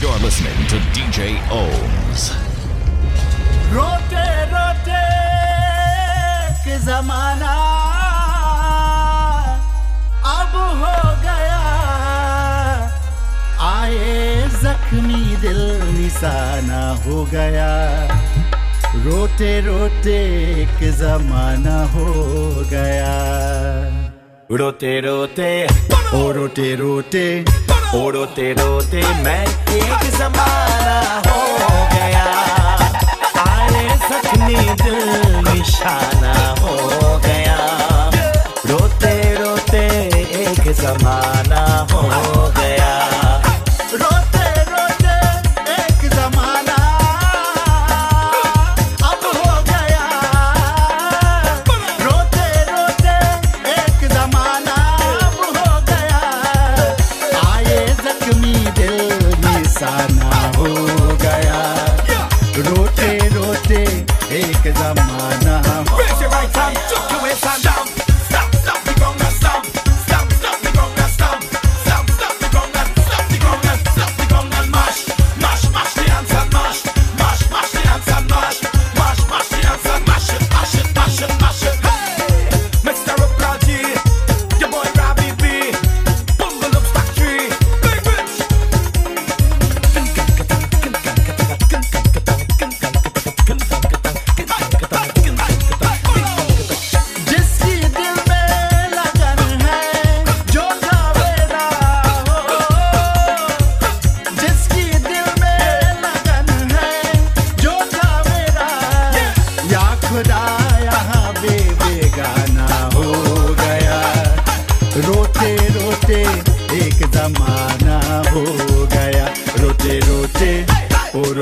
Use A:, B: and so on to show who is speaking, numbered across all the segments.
A: You're listening to DJ Ohms.
B: रोते रोते के जमाना। अब हो गया। आए जख्मी दिल निशाना हो गया। रोते रोते के जमाना हो गया। रोते रोते, ओ रोते रोते। और रोते रोते मैं एक जमाना हो गया। आए सखनी दिल निशाना हो गया। रोते रोते एक जमाना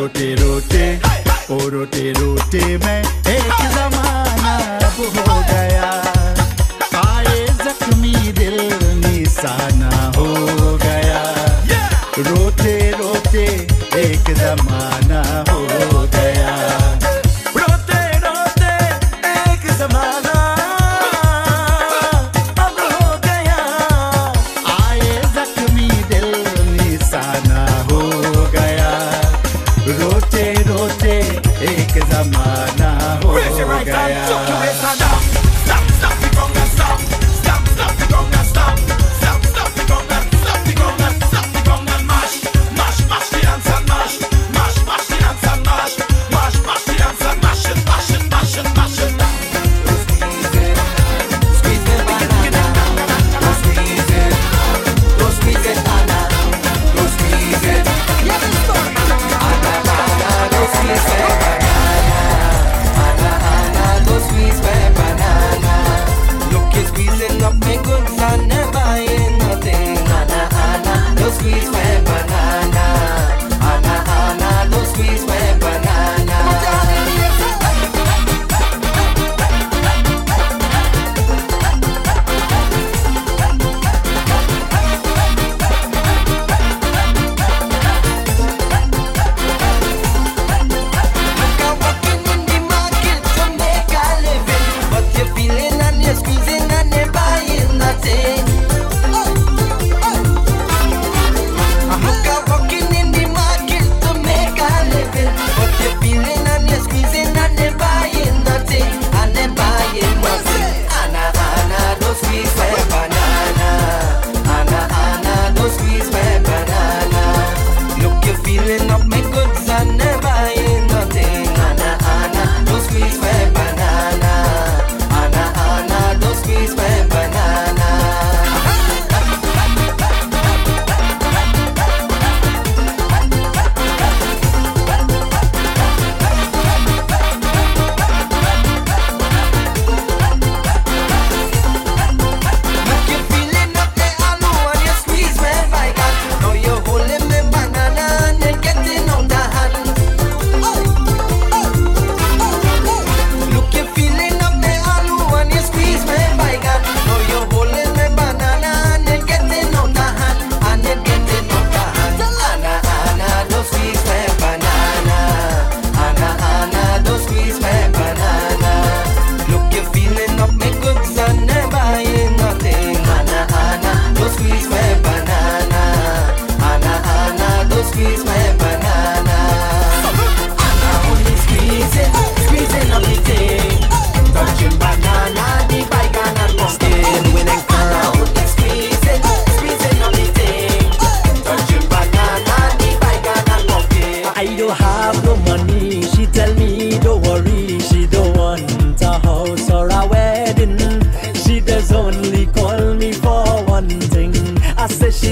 B: रोटे रोटे ओ रोटे रोटे मैं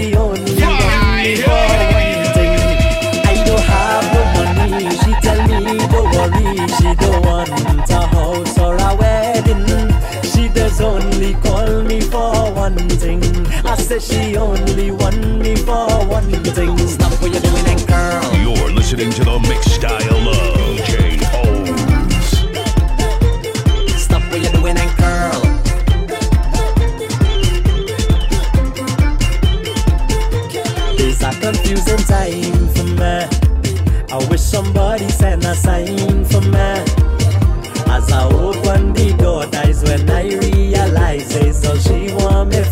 C: she only want me for one thing. I don't have no money. She tell me don't worry. She don't want a house or a wedding. She does only call me for one thing. I say she only want me for one thing. Stop what you're doing and girl.
A: You're listening to the mix style of DJ
C: confusing time for me. I wish somebody sent a sign for me. As I open the door, that's when I realize it's all she want me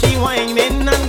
C: She whine when I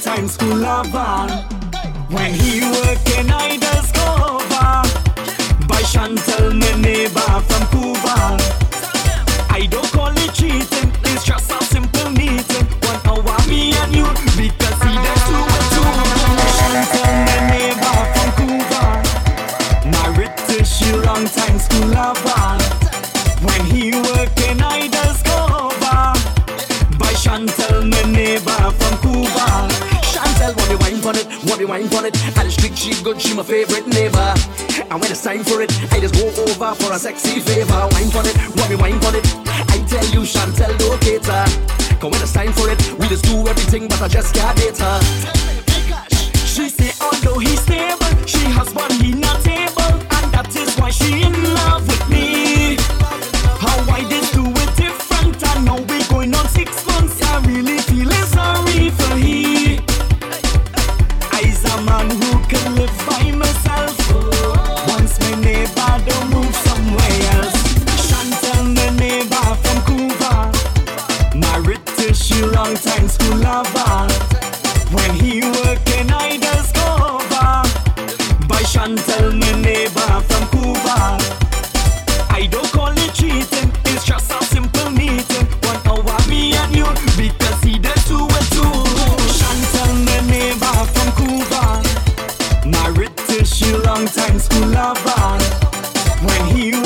C: time school lover. When he work in Idol's Cova by my neighbor from for it. At the street, she good, she my favorite neighbor. And when it's time for it, I just go over for a sexy favor. Wine for it, want me wine for it. I tell you, Chantel, no cater. Cause when it's time for it, we just do everything, but I just got it. She say, although he's stable, she has husband, he not able. And that is why she in love with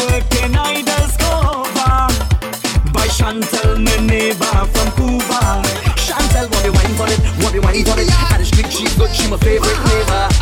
C: working idols cover by Chantel, my neighbor from Cuba. Chantel, what be wine for it? What be wine for it? Irish chick, she's good, she my favorite neighbor.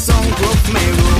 D: são comigo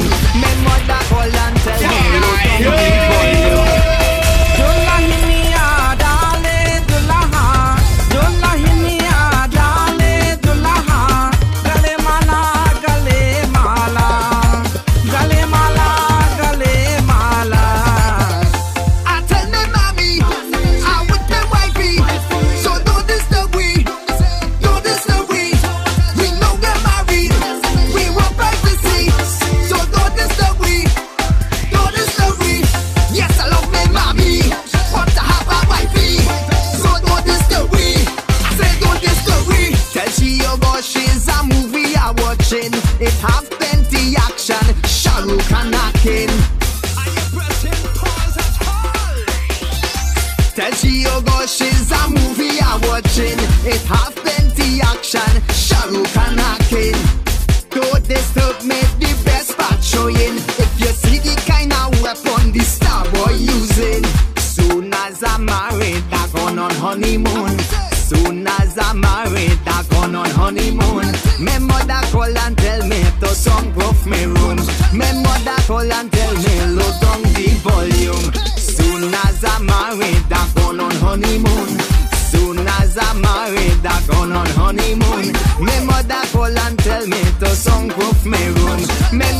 D: call and tell me to song off me room. My mother call and tell me low down the volume. Soon as I'm married, I'm gone on honeymoon. Soon as I'm married, I'm gone on honeymoon. My mother call and tell me to song off me room. My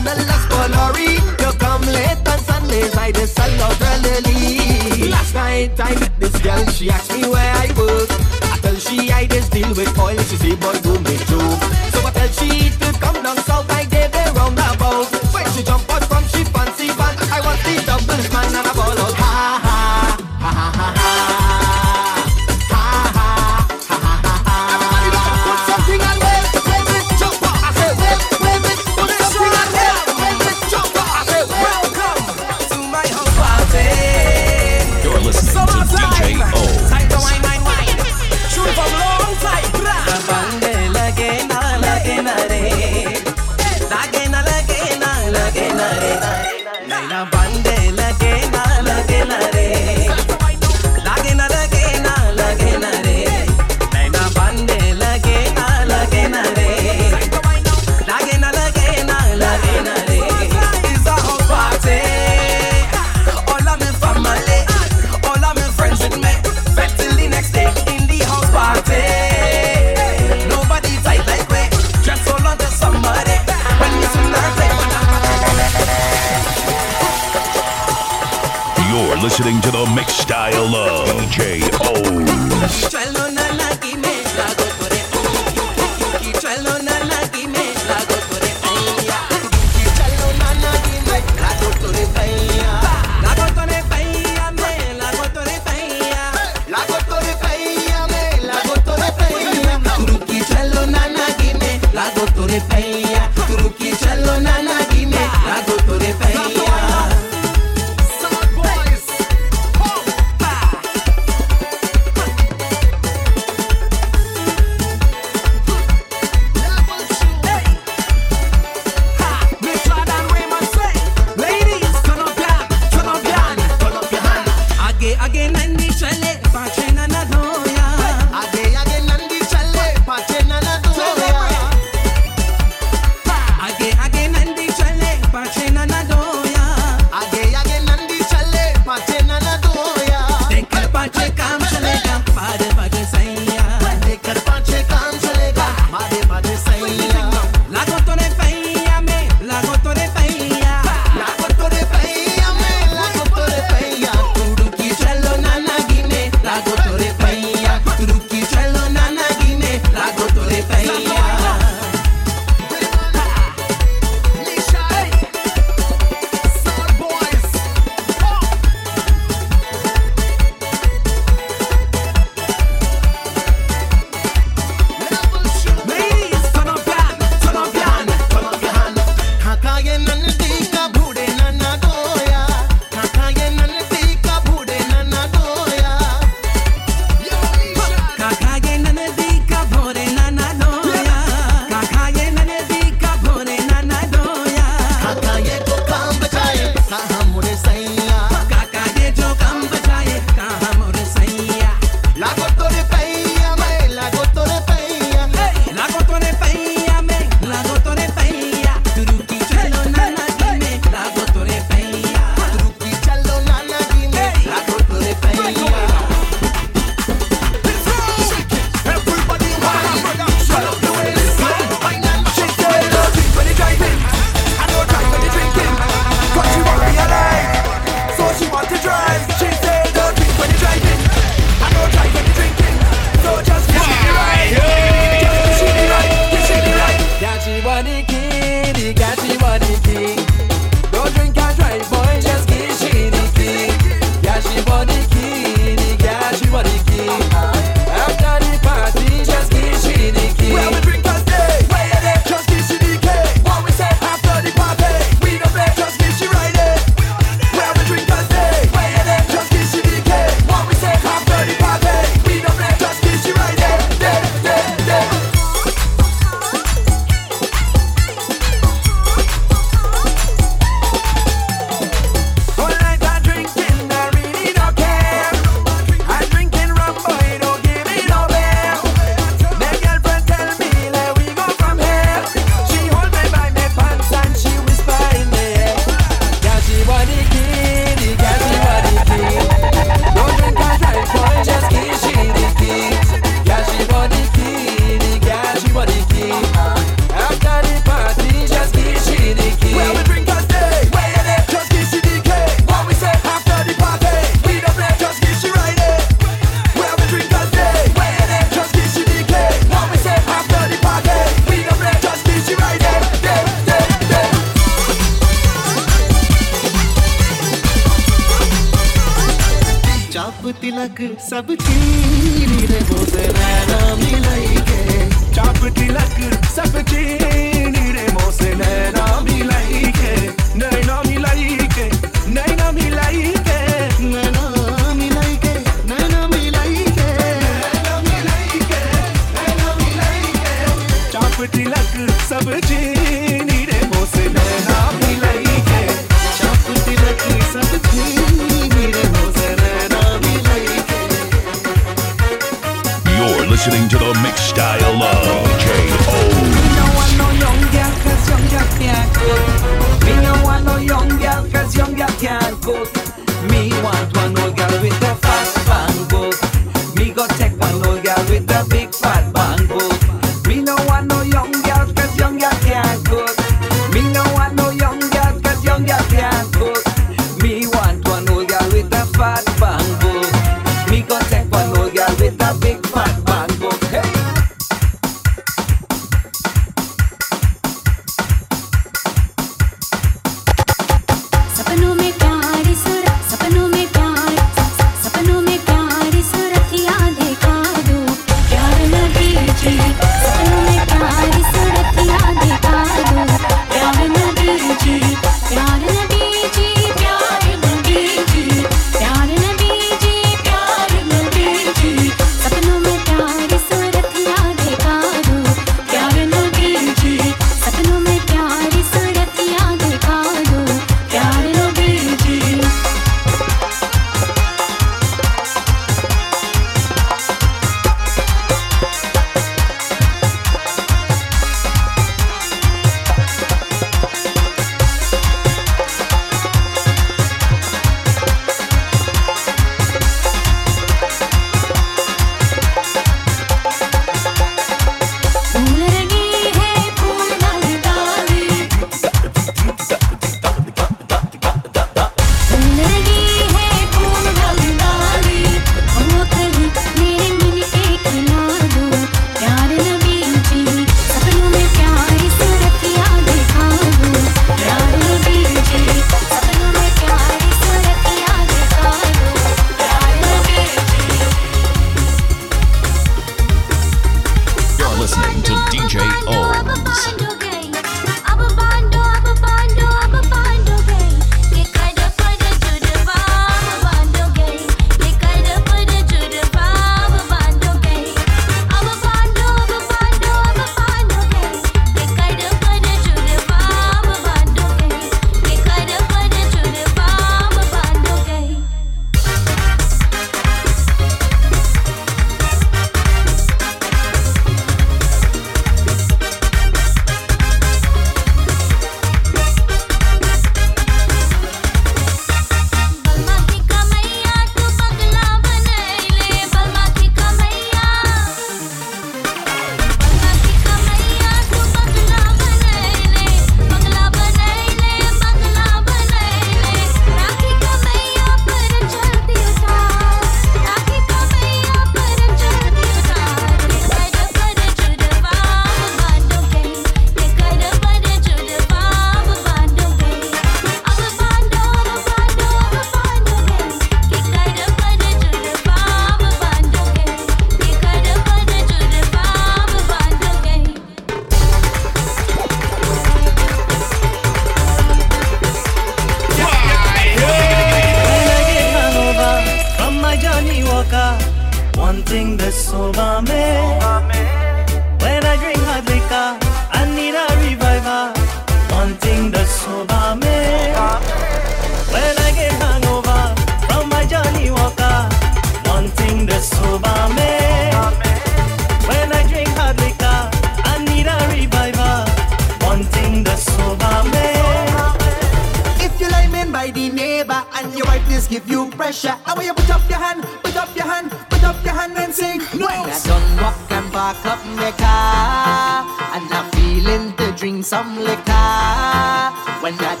D: give you
E: pressure. I want you put up your hand, put up your hand, put up your hand and sing. No. When I done walk and park up my car, and I'm feeling to drink some liquor. Ah. When I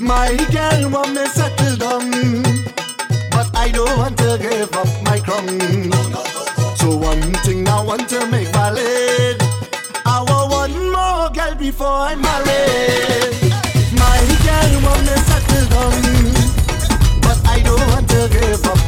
E: My
B: girl want me settle down, but I don't want to give up my crown. So one thing I want to make valid. I want one more girl before I'm married. My girl want me settle down, but I don't want to give up.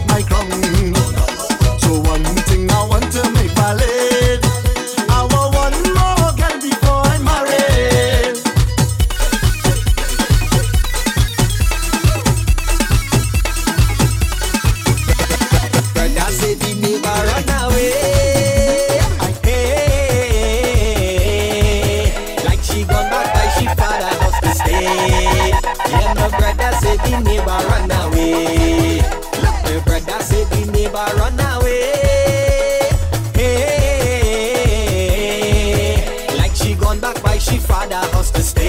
F: back by she father us to stay.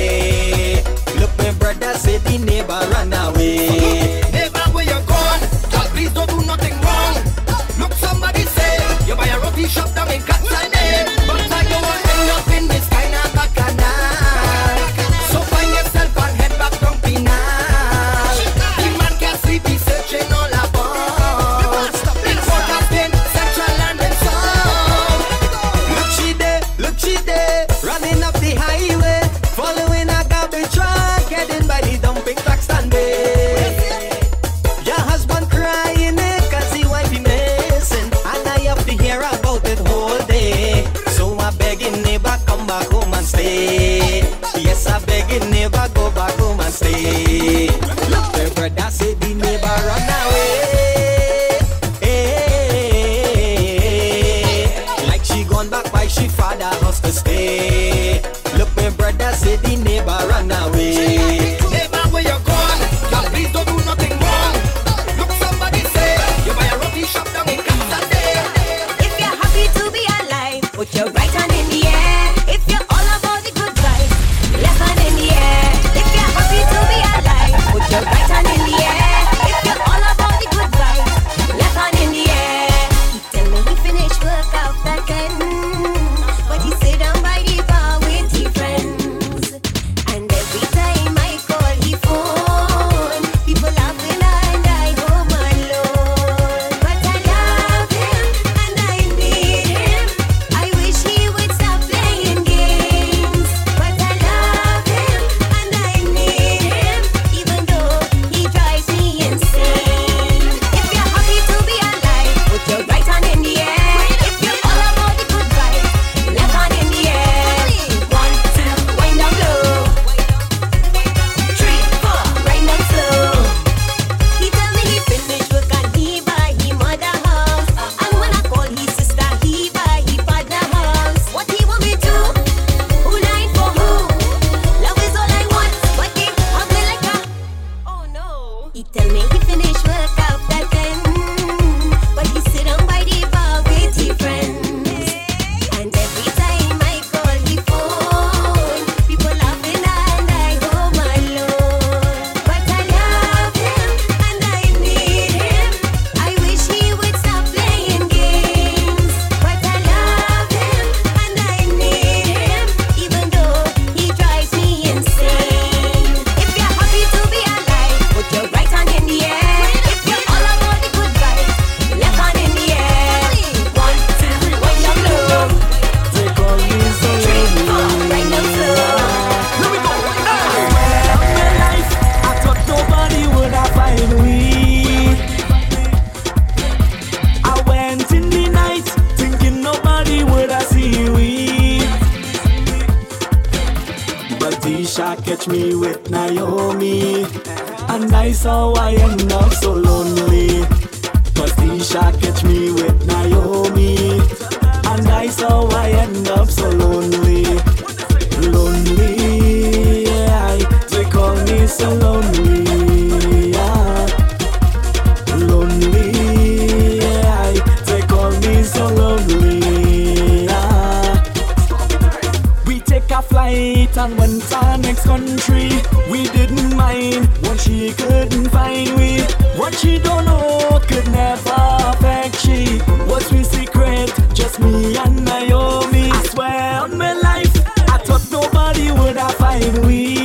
G: and
C: went to next country. We didn't mind what she couldn't find. We what she don't know could never affect she. What's we secret? Just me and Naomi. I swear on my life, I thought nobody would have find we.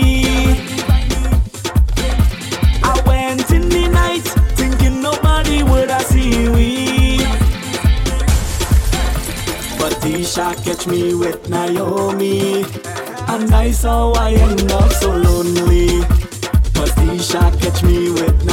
C: I went in the night thinking nobody would see we. But catch me with I saw I end up so lonely. But Tisha catch me with